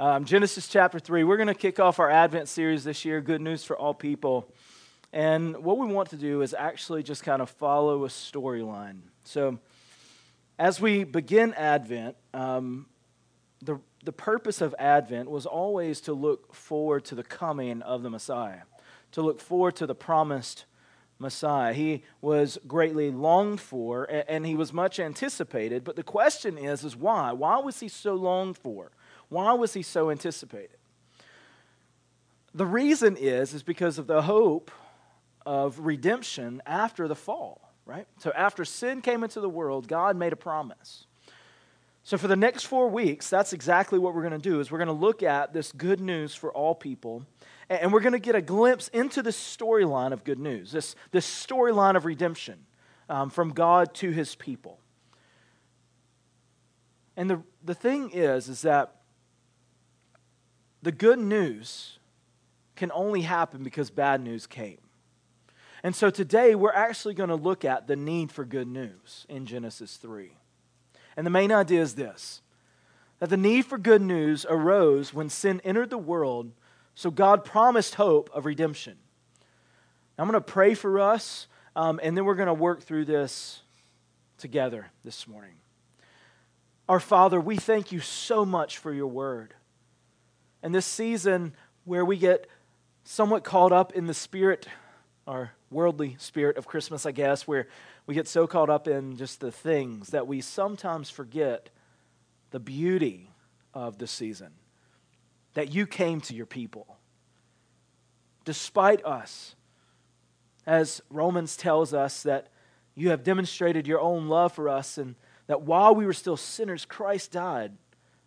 Um, Genesis chapter 3. We're going to kick off our Advent series this year, Good News for All People. And what we want to do is actually just kind of follow a storyline. So, as we begin Advent, um, the, the purpose of Advent was always to look forward to the coming of the Messiah, to look forward to the promised Messiah. He was greatly longed for, and he was much anticipated. But the question is, is why? Why was he so longed for? Why was he so anticipated? The reason is is because of the hope of redemption after the fall, right? So after sin came into the world, God made a promise. So for the next 4 weeks, that's exactly what we're going to do is we're going to look at this good news for all people and we're going to get a glimpse into the storyline of good news, this, this storyline of redemption um, from God to his people. And the, the thing is, is that the good news can only happen because bad news came. And so today we're actually going to look at the need for good news in Genesis 3. And the main idea is this that the need for good news arose when sin entered the world, so God promised hope of redemption. Now, I'm going to pray for us, um, and then we're going to work through this together this morning. Our Father, we thank you so much for your word. And this season where we get somewhat caught up in the spirit, our worldly spirit of Christmas, I guess, where we get so caught up in just the things that we sometimes forget the beauty of the season. That you came to your people. Despite us, as Romans tells us, that you have demonstrated your own love for us, and that while we were still sinners, Christ died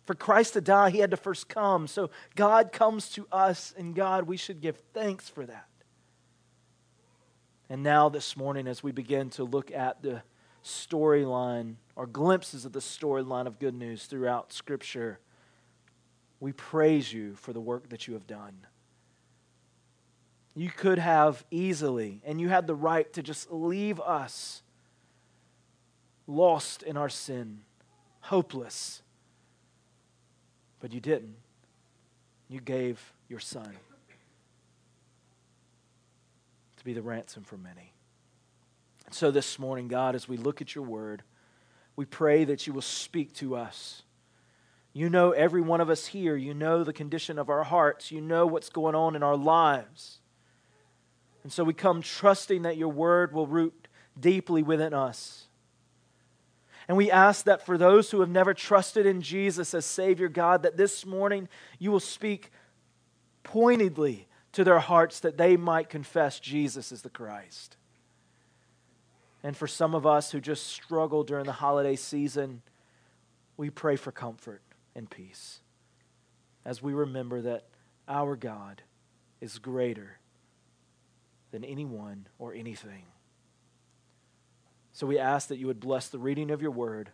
for Christ to die, he had to first come. So God comes to us, and God, we should give thanks for that. And now, this morning, as we begin to look at the storyline or glimpses of the storyline of good news throughout Scripture, we praise you for the work that you have done. You could have easily, and you had the right to just leave us lost in our sin, hopeless but you didn't. You gave your son to be the ransom for many. And so this morning, God, as we look at your word, we pray that you will speak to us. You know every one of us here. You know the condition of our hearts. You know what's going on in our lives. And so we come trusting that your word will root deeply within us. And we ask that for those who have never trusted in Jesus as Savior, God, that this morning you will speak pointedly to their hearts that they might confess Jesus as the Christ. And for some of us who just struggle during the holiday season, we pray for comfort and peace as we remember that our God is greater than anyone or anything. So we ask that you would bless the reading of your word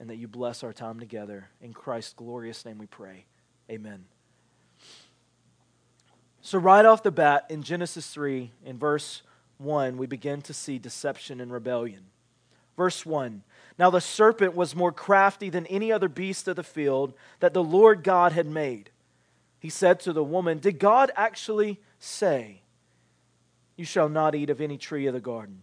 and that you bless our time together. In Christ's glorious name we pray. Amen. So, right off the bat, in Genesis 3, in verse 1, we begin to see deception and rebellion. Verse 1 Now the serpent was more crafty than any other beast of the field that the Lord God had made. He said to the woman, Did God actually say, You shall not eat of any tree of the garden?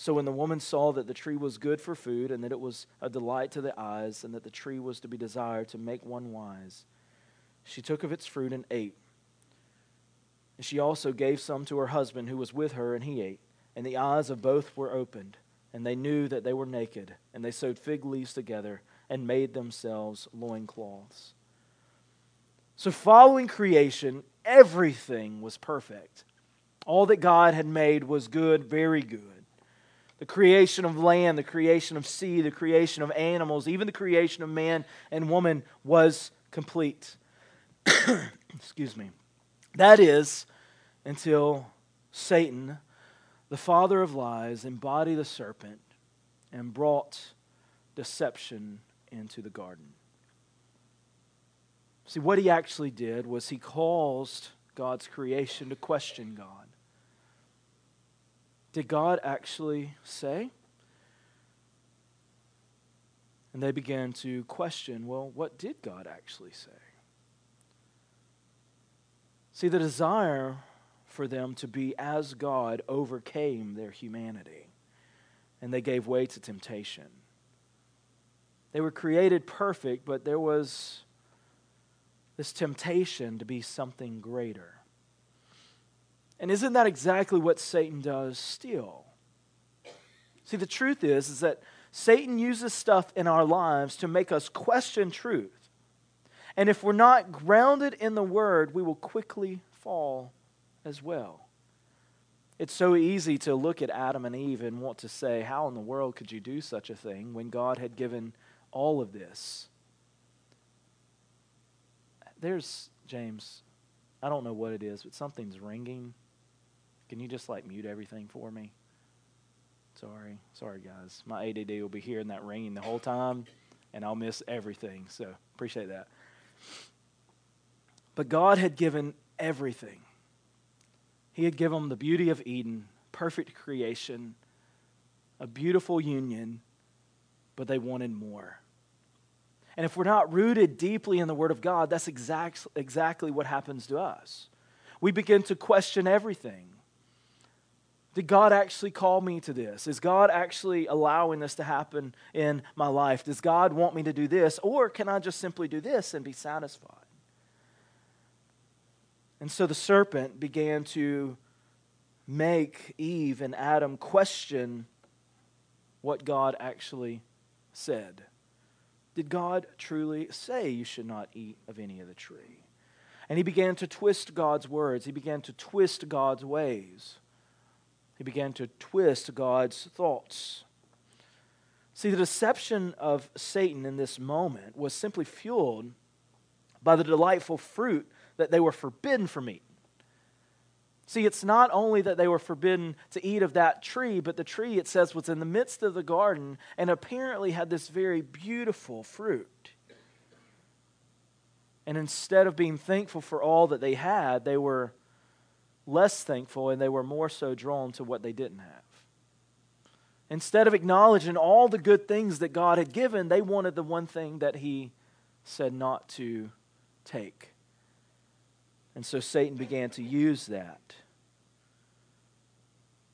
So when the woman saw that the tree was good for food, and that it was a delight to the eyes, and that the tree was to be desired to make one wise, she took of its fruit and ate. And she also gave some to her husband who was with her, and he ate. And the eyes of both were opened, and they knew that they were naked. And they sewed fig leaves together and made themselves loincloths. So, following creation, everything was perfect. All that God had made was good, very good. The creation of land, the creation of sea, the creation of animals, even the creation of man and woman was complete. Excuse me. That is, until Satan, the father of lies, embodied the serpent and brought deception into the garden. See, what he actually did was he caused God's creation to question God. Did God actually say? And they began to question well, what did God actually say? See, the desire for them to be as God overcame their humanity, and they gave way to temptation. They were created perfect, but there was this temptation to be something greater. And isn't that exactly what Satan does still? See, the truth is, is that Satan uses stuff in our lives to make us question truth. And if we're not grounded in the Word, we will quickly fall as well. It's so easy to look at Adam and Eve and want to say, How in the world could you do such a thing when God had given all of this? There's, James, I don't know what it is, but something's ringing. Can you just like mute everything for me? Sorry. Sorry, guys. My ADD will be hearing that ringing the whole time, and I'll miss everything. So appreciate that. But God had given everything. He had given them the beauty of Eden, perfect creation, a beautiful union, but they wanted more. And if we're not rooted deeply in the Word of God, that's exact, exactly what happens to us. We begin to question everything. Did God actually call me to this? Is God actually allowing this to happen in my life? Does God want me to do this? Or can I just simply do this and be satisfied? And so the serpent began to make Eve and Adam question what God actually said. Did God truly say you should not eat of any of the tree? And he began to twist God's words, he began to twist God's ways. He began to twist God's thoughts. See, the deception of Satan in this moment was simply fueled by the delightful fruit that they were forbidden from eating. See, it's not only that they were forbidden to eat of that tree, but the tree, it says, was in the midst of the garden and apparently had this very beautiful fruit. And instead of being thankful for all that they had, they were less thankful and they were more so drawn to what they didn't have. Instead of acknowledging all the good things that God had given, they wanted the one thing that He said not to take. And so Satan began to use that.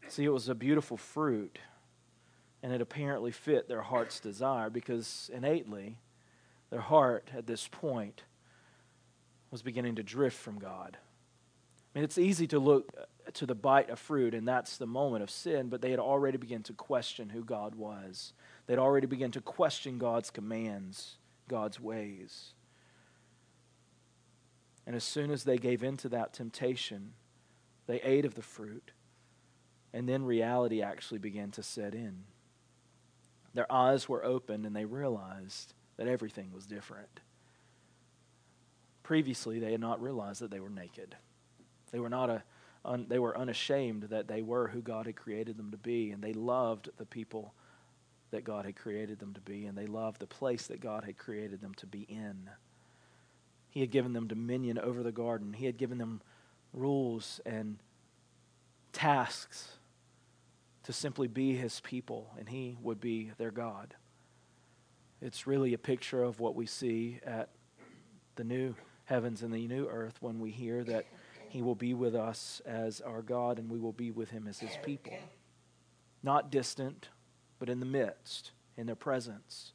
See, it was a beautiful fruit, and it apparently fit their heart's desire because innately, their heart at this point was beginning to drift from God. Mean, it's easy to look uh, to the bite of fruit, and that's the moment of sin, but they had already begun to question who God was. They'd already begun to question God's commands, God's ways. And as soon as they gave in to that temptation, they ate of the fruit, and then reality actually began to set in. Their eyes were opened, and they realized that everything was different. Previously, they had not realized that they were naked. They were not a un, they were unashamed that they were who God had created them to be, and they loved the people that God had created them to be, and they loved the place that God had created them to be in. He had given them dominion over the garden. He had given them rules and tasks to simply be his people, and he would be their God. It's really a picture of what we see at the new heavens and the new earth when we hear that he will be with us as our God, and we will be with Him as His people. Not distant, but in the midst, in their presence.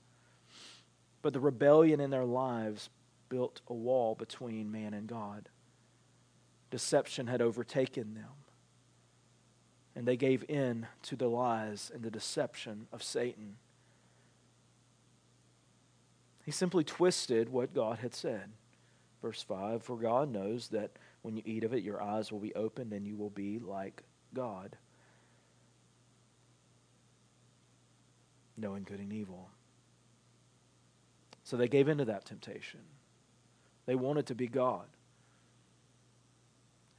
But the rebellion in their lives built a wall between man and God. Deception had overtaken them, and they gave in to the lies and the deception of Satan. He simply twisted what God had said. Verse 5 For God knows that when you eat of it, your eyes will be opened and you will be like God, knowing good and evil. So they gave into that temptation. They wanted to be God.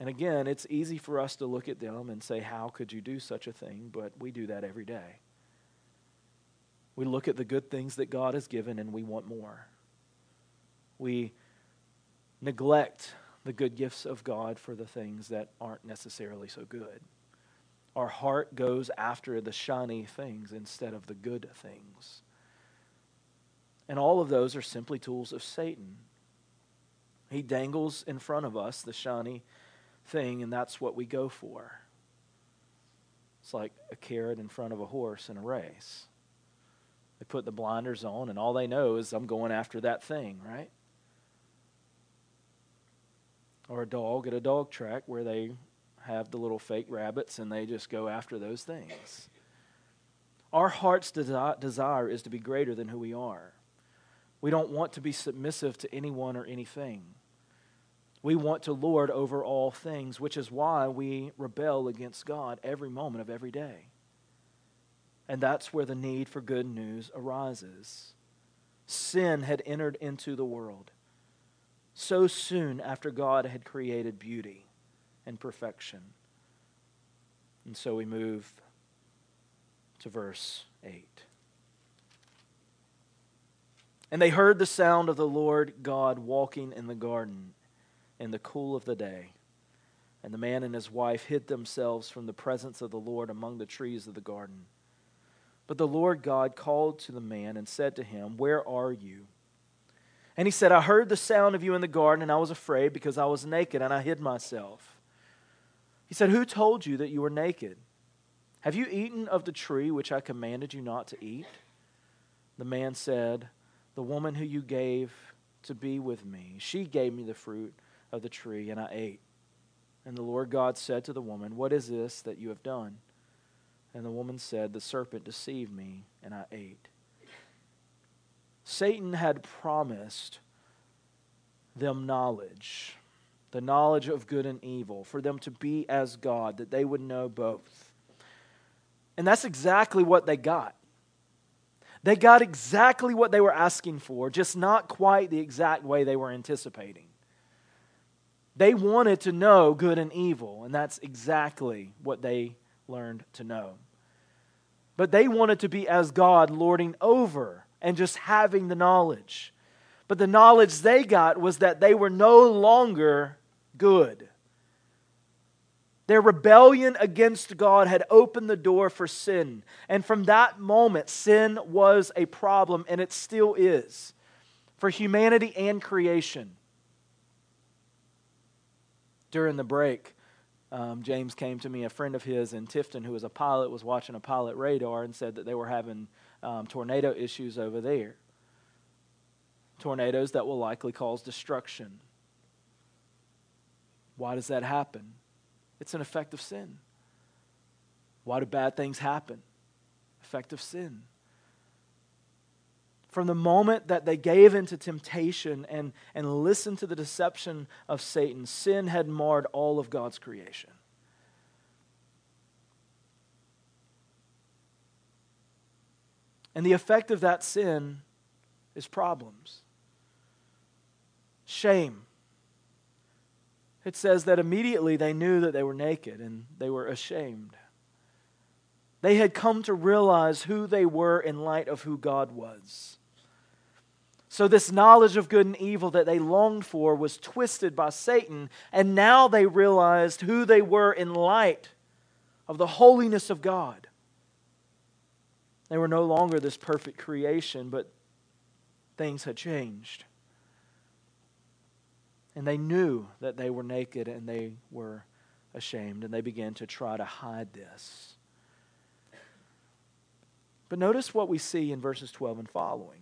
And again, it's easy for us to look at them and say, How could you do such a thing? But we do that every day. We look at the good things that God has given and we want more. We neglect the good gifts of God for the things that aren't necessarily so good. Our heart goes after the shiny things instead of the good things. And all of those are simply tools of Satan. He dangles in front of us the shiny thing, and that's what we go for. It's like a carrot in front of a horse in a race. They put the blinders on, and all they know is I'm going after that thing, right? Or a dog at a dog track where they have the little fake rabbits and they just go after those things. Our heart's desi- desire is to be greater than who we are. We don't want to be submissive to anyone or anything. We want to lord over all things, which is why we rebel against God every moment of every day. And that's where the need for good news arises. Sin had entered into the world so soon after God had created beauty and perfection. And so we move to verse 8. And they heard the sound of the Lord God walking in the garden in the cool of the day. And the man and his wife hid themselves from the presence of the Lord among the trees of the garden. But the Lord God called to the man and said to him, Where are you? And he said, I heard the sound of you in the garden, and I was afraid because I was naked, and I hid myself. He said, Who told you that you were naked? Have you eaten of the tree which I commanded you not to eat? The man said, The woman who you gave to be with me, she gave me the fruit of the tree, and I ate. And the Lord God said to the woman, What is this that you have done? And the woman said, The serpent deceived me, and I ate. Satan had promised them knowledge, the knowledge of good and evil, for them to be as God, that they would know both. And that's exactly what they got. They got exactly what they were asking for, just not quite the exact way they were anticipating. They wanted to know good and evil, and that's exactly what they learned to know. But they wanted to be as God, lording over and just having the knowledge. But the knowledge they got was that they were no longer good. Their rebellion against God had opened the door for sin. And from that moment, sin was a problem, and it still is for humanity and creation during the break, um, James came to me, a friend of his in Tifton, who was a pilot, was watching a pilot radar and said that they were having um, tornado issues over there. Tornadoes that will likely cause destruction. Why does that happen? It's an effect of sin. Why do bad things happen? Effect of sin from the moment that they gave into temptation and, and listened to the deception of Satan, sin had marred all of God's creation. And the effect of that sin is problems. Shame. It says that immediately they knew that they were naked and they were ashamed. They had come to realize who they were in light of who God was. So, this knowledge of good and evil that they longed for was twisted by Satan, and now they realized who they were in light of the holiness of God. They were no longer this perfect creation, but things had changed. And they knew that they were naked and they were ashamed, and they began to try to hide this. But notice what we see in verses 12 and following.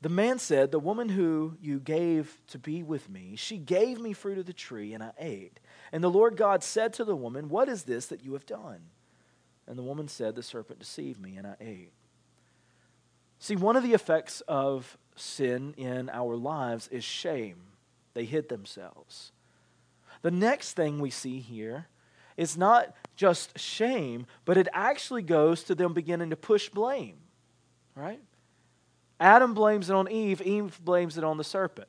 The man said, The woman who you gave to be with me, she gave me fruit of the tree, and I ate. And the Lord God said to the woman, What is this that you have done? And the woman said, The serpent deceived me, and I ate. See, one of the effects of sin in our lives is shame. They hid themselves. The next thing we see here is not just shame, but it actually goes to them beginning to push blame, right? Adam blames it on Eve, Eve blames it on the serpent.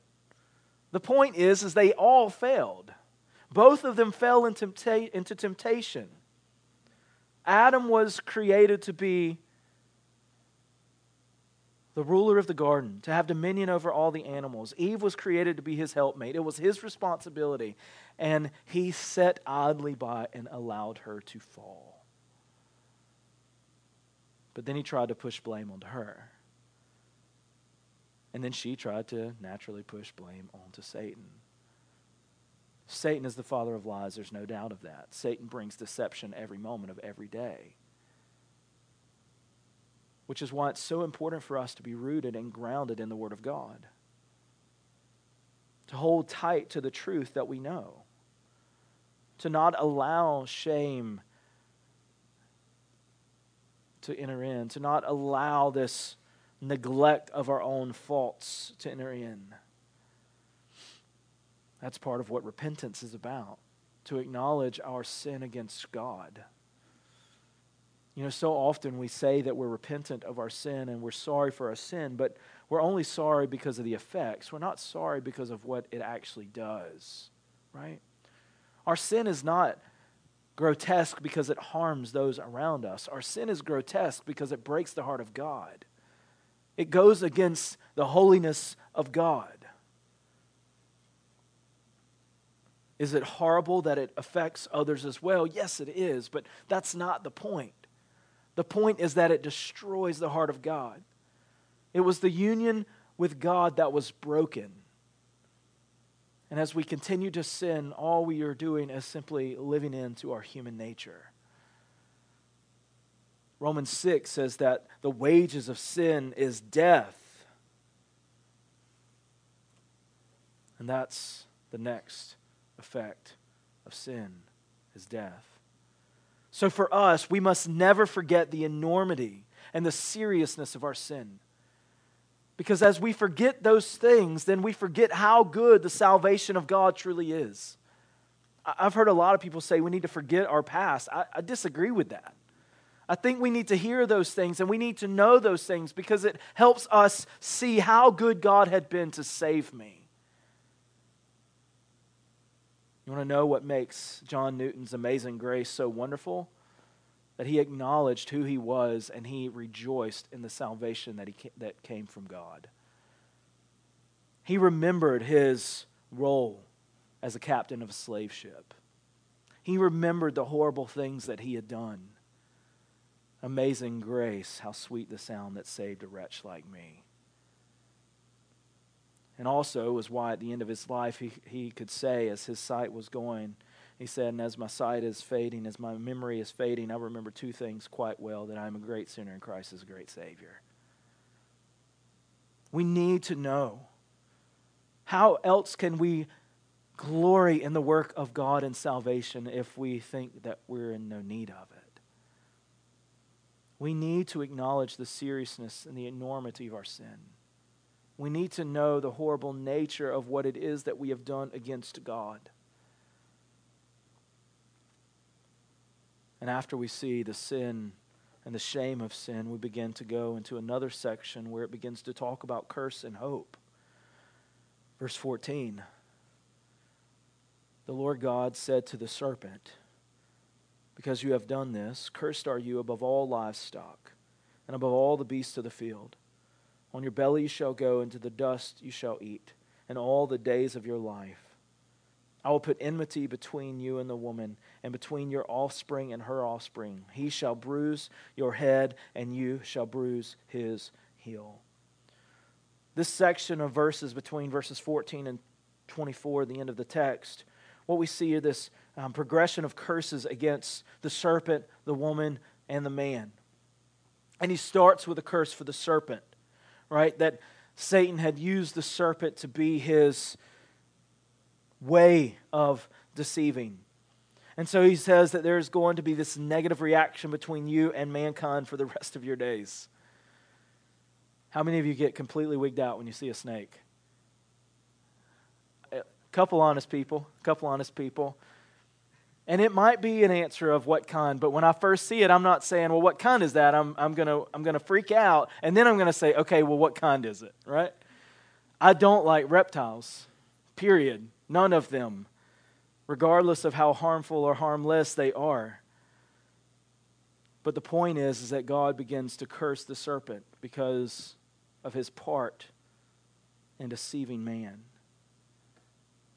The point is, is they all failed. Both of them fell into, temptation. Adam was created to be the ruler of the garden, to have dominion over all the animals. Eve was created to be his helpmate. It was his responsibility. And he sat idly by and allowed her to fall. But then he tried to push blame onto her. And then she tried to naturally push blame onto Satan. Satan is the father of lies, there's no doubt of that. Satan brings deception every moment of every day. Which is why it's so important for us to be rooted and grounded in the Word of God. To hold tight to the truth that we know. To not allow shame to enter in. To not allow this neglect of our own faults to enter in. That's part of what repentance is about to acknowledge our sin against God. You know, so often we say that we're repentant of our sin and we're sorry for our sin, but we're only sorry because of the effects. We're not sorry because of what it actually does, right? Our sin is not grotesque because it harms those around us. Our sin is grotesque because it breaks the heart of God. It goes against the holiness of God. Is it horrible that it affects others as well? Yes, it is, but that's not the point. The point is that it destroys the heart of God. It was the union with God that was broken. And as we continue to sin, all we are doing is simply living into our human nature. Romans 6 says that the wages of sin is death. And that's the next effect of sin is death. So for us, we must never forget the enormity and the seriousness of our sin. Because as we forget those things, then we forget how good the salvation of God truly is. I've heard a lot of people say we need to forget our past. I, I disagree with that. I think we need to hear those things and we need to know those things because it helps us see how good God had been to save me. You want to know what makes John Newton's amazing grace so wonderful? That he acknowledged who he was and he rejoiced in the salvation that, he, that came from God. He remembered his role as a captain of a slave ship. He remembered the horrible things that he had done. Amazing grace, how sweet the sound that saved a wretch like me. And also was why at the end of his life he, he could say, as his sight was going, he said, And as my sight is fading, as my memory is fading, I remember two things quite well that I am a great sinner and Christ is a great Savior. We need to know. How else can we glory in the work of God and salvation if we think that we're in no need of it? We need to acknowledge the seriousness and the enormity of our sin. We need to know the horrible nature of what it is that we have done against God. And after we see the sin and the shame of sin, we begin to go into another section where it begins to talk about curse and hope. Verse 14 The Lord God said to the serpent, because you have done this. Cursed are you above all livestock and above all the beasts of the field. On your belly you shall go, into the dust you shall eat, and all the days of your life. I will put enmity between you and the woman, and between your offspring and her offspring. He shall bruise your head, and you shall bruise his heel. This section of verses between verses 14 and 24, the end of the text, what we see is this um, progression of curses against the serpent, the woman, and the man. And he starts with a curse for the serpent, right? That Satan had used the serpent to be his way of deceiving. And so he says that there's going to be this negative reaction between you and mankind for the rest of your days. How many of you get completely wigged out when you see a snake? A couple honest people, a couple honest people. And it might be an answer of what kind, but when I first see it, I'm not saying, well, what kind is that? I'm, I'm going to I'm gonna freak out. And then I'm going to say, okay, well, what kind is it, right? I don't like reptiles, Period. None of them, regardless of how harmful or harmless they are. But the point is, is that God begins to curse the serpent because of his part in deceiving man.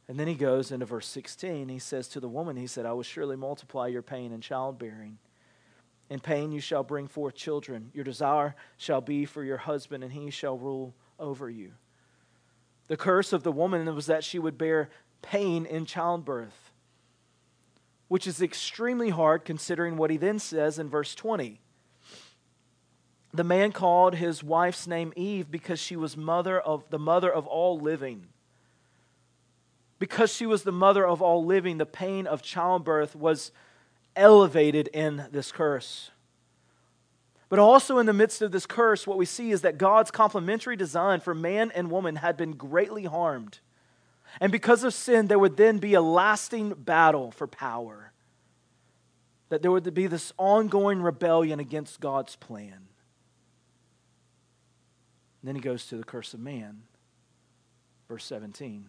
And then he goes into verse 16. He says to the woman, He said, I will surely multiply your pain and childbearing. In pain you shall bring forth children. Your desire shall be for your husband, and he shall rule over you. The curse of the woman was that she would bear pain in childbirth, which is extremely hard considering what he then says in verse 20. The man called his wife's name Eve because she was mother of the mother of all living. Because she was the mother of all living, the pain of childbirth was elevated in this curse. But also, in the midst of this curse, what we see is that God's complementary design for man and woman had been greatly harmed. And because of sin, there would then be a lasting battle for power. That there would be this ongoing rebellion against God's plan. And then he goes to the curse of man, verse 17.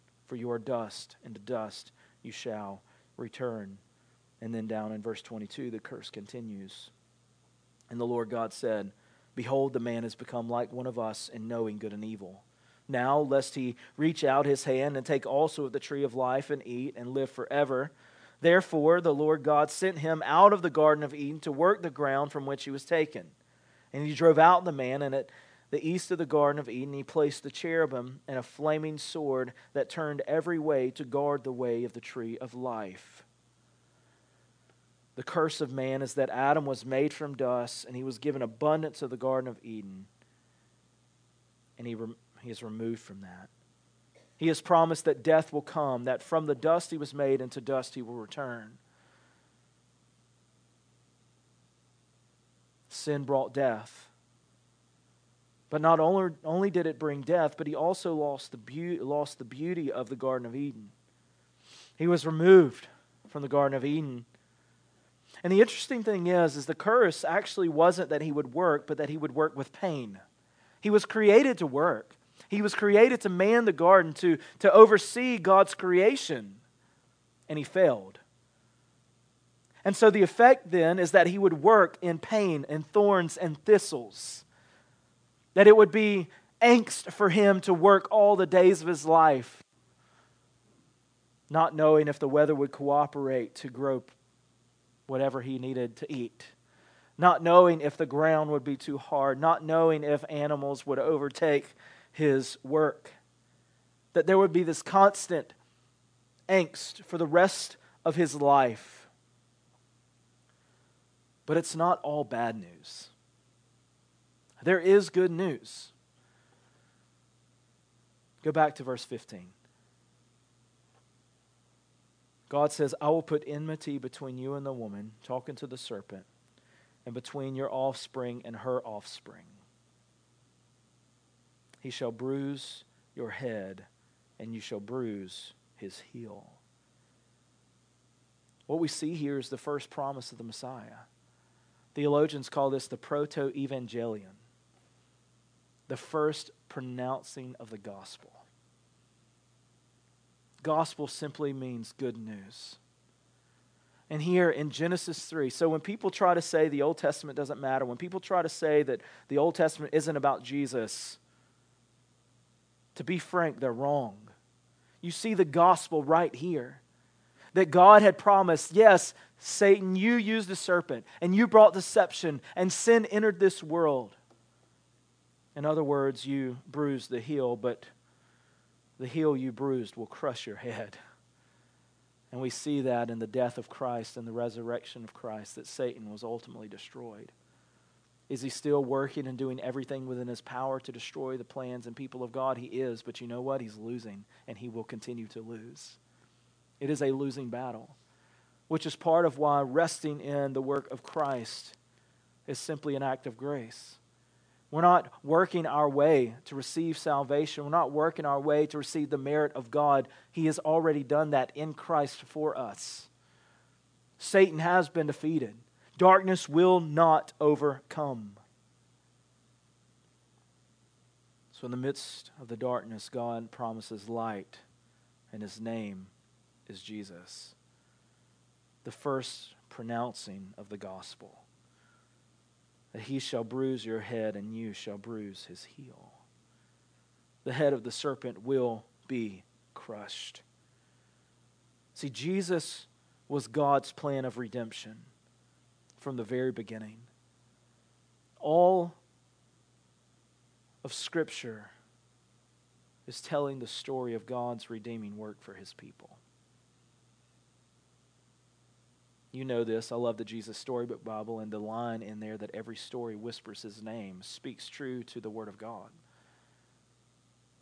for you are dust, and to dust you shall return. And then down in verse 22, the curse continues. And the Lord God said, Behold, the man has become like one of us in knowing good and evil. Now, lest he reach out his hand and take also of the tree of life and eat and live forever. Therefore, the Lord God sent him out of the Garden of Eden to work the ground from which he was taken. And he drove out the man, and at the east of the Garden of Eden he placed the cherubim and a flaming sword that turned every way to guard the way of the tree of life. The curse of man is that Adam was made from dust and he was given abundance of the Garden of Eden. And he, he is removed from that. He has promised that death will come, that from the dust he was made, into dust he will return. Sin brought death. But not only, only did it bring death, but he also lost the, be- lost the beauty of the Garden of Eden. He was removed from the Garden of Eden and the interesting thing is, is the curse actually wasn't that he would work, but that he would work with pain. He was created to work. He was created to man the garden, to, to oversee God's creation. And he failed. And so the effect then is that he would work in pain and thorns and thistles. That it would be angst for him to work all the days of his life, not knowing if the weather would cooperate to grow whatever he needed to eat, not knowing if the ground would be too hard, not knowing if animals would overtake his work. That there would be this constant angst for the rest of his life. But it's not all bad news. There is good news. Go back to verse 15. God says, I will put enmity between you and the woman, talking to the serpent, and between your offspring and her offspring. He shall bruise your head, and you shall bruise his heel. What we see here is the first promise of the Messiah. Theologians call this the proto evangelion, the first pronouncing of the gospel. Gospel simply means good news. And here in Genesis 3, so when people try to say the Old Testament doesn't matter, when people try to say that the Old Testament isn't about Jesus, to be frank, they're wrong. You see the gospel right here. That God had promised, yes, Satan, you used the serpent and you brought deception, and sin entered this world. In other words, you bruised the heel, but the heel you bruised will crush your head. And we see that in the death of Christ and the resurrection of Christ, that Satan was ultimately destroyed. Is he still working and doing everything within his power to destroy the plans and people of God? He is, but you know what? He's losing, and he will continue to lose. It is a losing battle, which is part of why resting in the work of Christ is simply an act of grace. We're not working our way to receive salvation. We're not working our way to receive the merit of God. He has already done that in Christ for us. Satan has been defeated. Darkness will not overcome. So, in the midst of the darkness, God promises light, and his name is Jesus. The first pronouncing of the gospel that he shall bruise your head, and you shall bruise his heel. The head of the serpent will be crushed. See, Jesus was God's plan of redemption from the very beginning. All of Scripture is telling the story of God's redeeming work for his people. You know this. I love the Jesus Storybook Bible, and the line in there that every story whispers his name speaks true to the Word of God.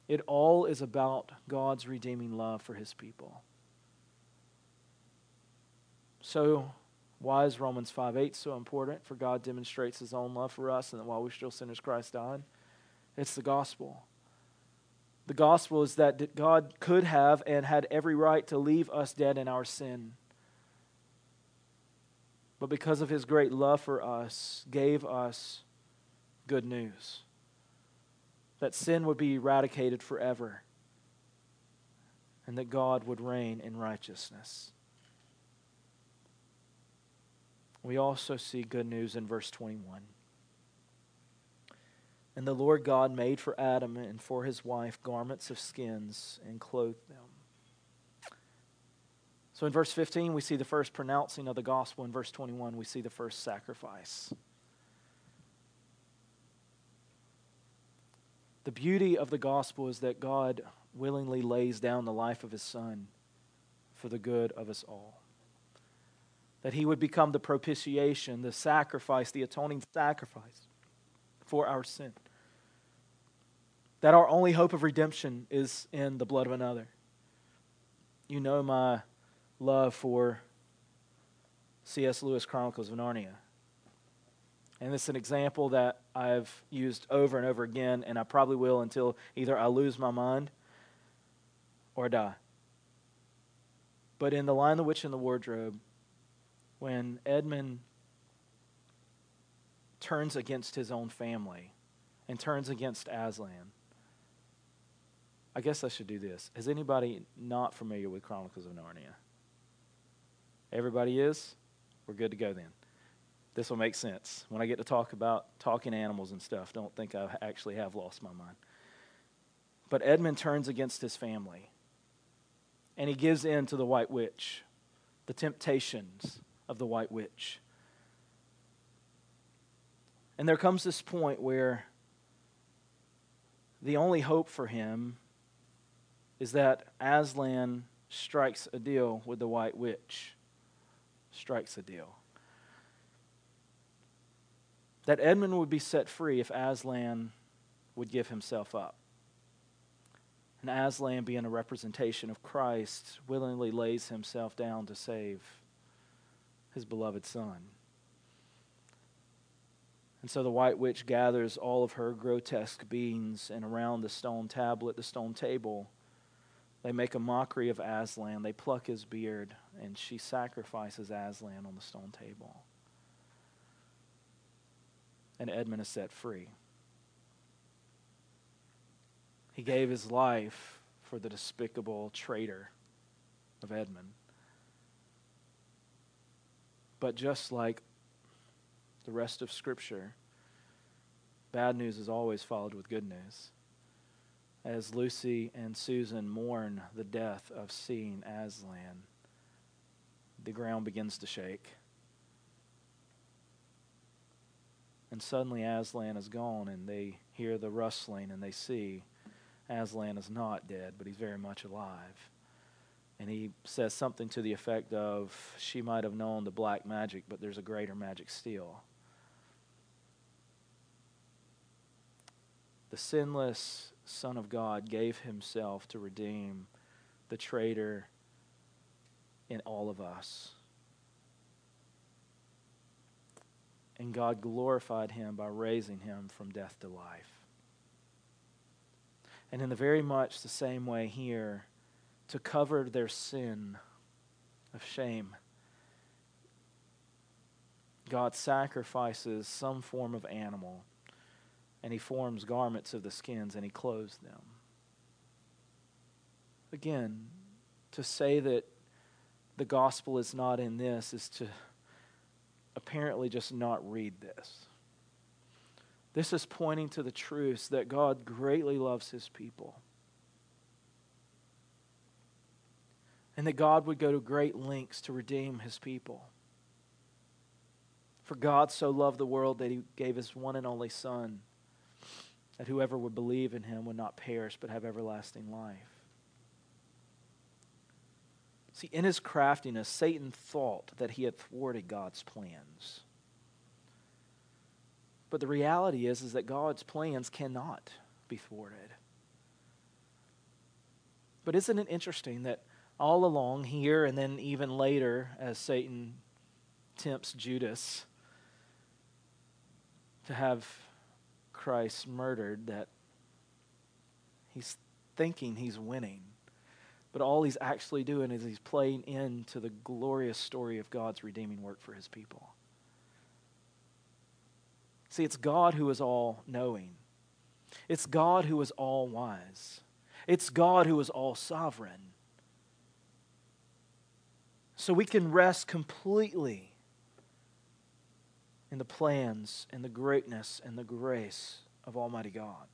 It all is about God's redeeming love for his people. So, why is Romans 5 8 so important? For God demonstrates his own love for us, and that while we're still sinners, Christ died. It's the gospel. The gospel is that God could have and had every right to leave us dead in our sin. But because of his great love for us, gave us good news that sin would be eradicated forever and that God would reign in righteousness. We also see good news in verse 21. And the Lord God made for Adam and for his wife garments of skins and clothed them. So in verse 15, we see the first pronouncing of the gospel. In verse 21, we see the first sacrifice. The beauty of the gospel is that God willingly lays down the life of his son for the good of us all that he would become the propitiation, the sacrifice, the atoning sacrifice for our sin. That our only hope of redemption is in the blood of another. You know my love for C.S. Lewis Chronicles of Narnia. And it's an example that I've used over and over again, and I probably will until either I lose my mind or die. But in The Lion, the Witch, and the Wardrobe, when Edmund turns against his own family and turns against Aslan. I guess I should do this. Is anybody not familiar with Chronicles of Narnia? Everybody is? We're good to go then. This will make sense. When I get to talk about talking animals and stuff, don't think I actually have lost my mind. But Edmund turns against his family and he gives in to the White Witch, the temptations of the White Witch. And there comes this point where the only hope for him is that Aslan strikes a deal with the White Witch. Strikes a deal. That Edmund would be set free if Aslan would give himself up. And Aslan, being a representation of Christ, willingly lays himself down to save his beloved son. And so the white witch gathers all of her grotesque beings, and around the stone tablet, the stone table, they make a mockery of Aslan. They pluck his beard, and she sacrifices Aslan on the stone table. And Edmund is set free. He gave his life for the despicable traitor of Edmund. But just like the rest of Scripture, bad news is always followed with good news. As Lucy and Susan mourn the death of seeing Aslan, the ground begins to shake. And suddenly Aslan is gone, and they hear the rustling, and they see Aslan is not dead, but he's very much alive and he says something to the effect of, She might have known the black magic, but there's a greater magic still. the sinless Son of God gave himself to redeem the traitor in all of us. And God glorified him by raising him from death to life. And in the very much the same way here, to cover their sin of shame, God sacrifices some form of animal and he forms garments of the skins and he clothes them. Again, to say that the gospel is not in this is to apparently just not read this. This is pointing to the truth that God greatly loves his people. And that God would go to great lengths to redeem his people. For God so loved the world that he gave his one and only Son that whoever would believe in him would not perish but have everlasting life. See, in his craftiness, Satan thought that he had thwarted God's plans. But the reality is, is that God's plans cannot be thwarted. But isn't it interesting that all along here and then even later, as Satan tempts Judas to have Christ murdered that he's thinking he's winning. But all he's actually doing is he's playing into the glorious story of God's redeeming work for his people. See, it's God who is all knowing, it's God who is all wise, it's God who is all sovereign. So we can rest completely in the plans and the greatness and the grace of Almighty God.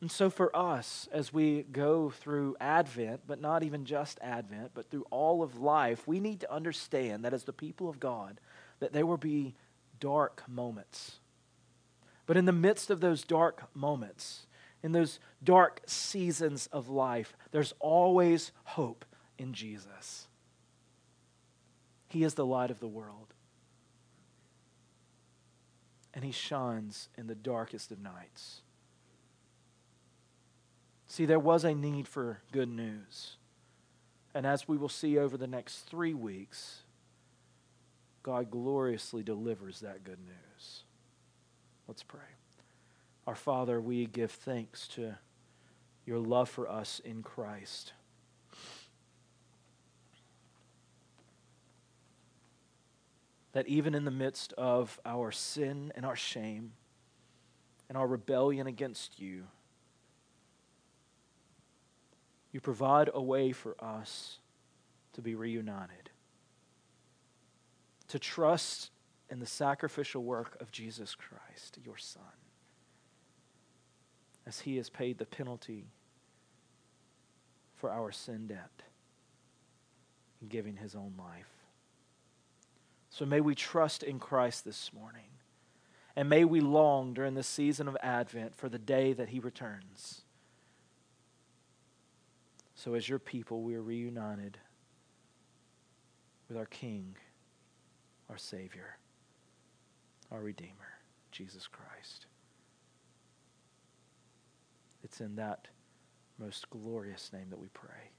And so, for us, as we go through Advent, but not even just Advent, but through all of life, we need to understand that as the people of God, that there will be dark moments. But in the midst of those dark moments, in those dark seasons of life, there's always hope in Jesus. He is the light of the world and he shines in the darkest of nights. See, there was a need for good news. And as we will see over the next three weeks, God gloriously delivers that good news. Let's pray. Our Father, we give thanks to your love for us in Christ. That even in the midst of our sin and our shame and our rebellion against you, you provide a way for us to be reunited, to trust in the sacrificial work of Jesus Christ, your Son, as he has paid the penalty for our sin debt in giving his own life. So may we trust in Christ this morning. And may we long during the season of Advent for the day that he returns. So, as your people, we are reunited with our King, our Savior, our Redeemer, Jesus Christ. It's in that most glorious name that we pray.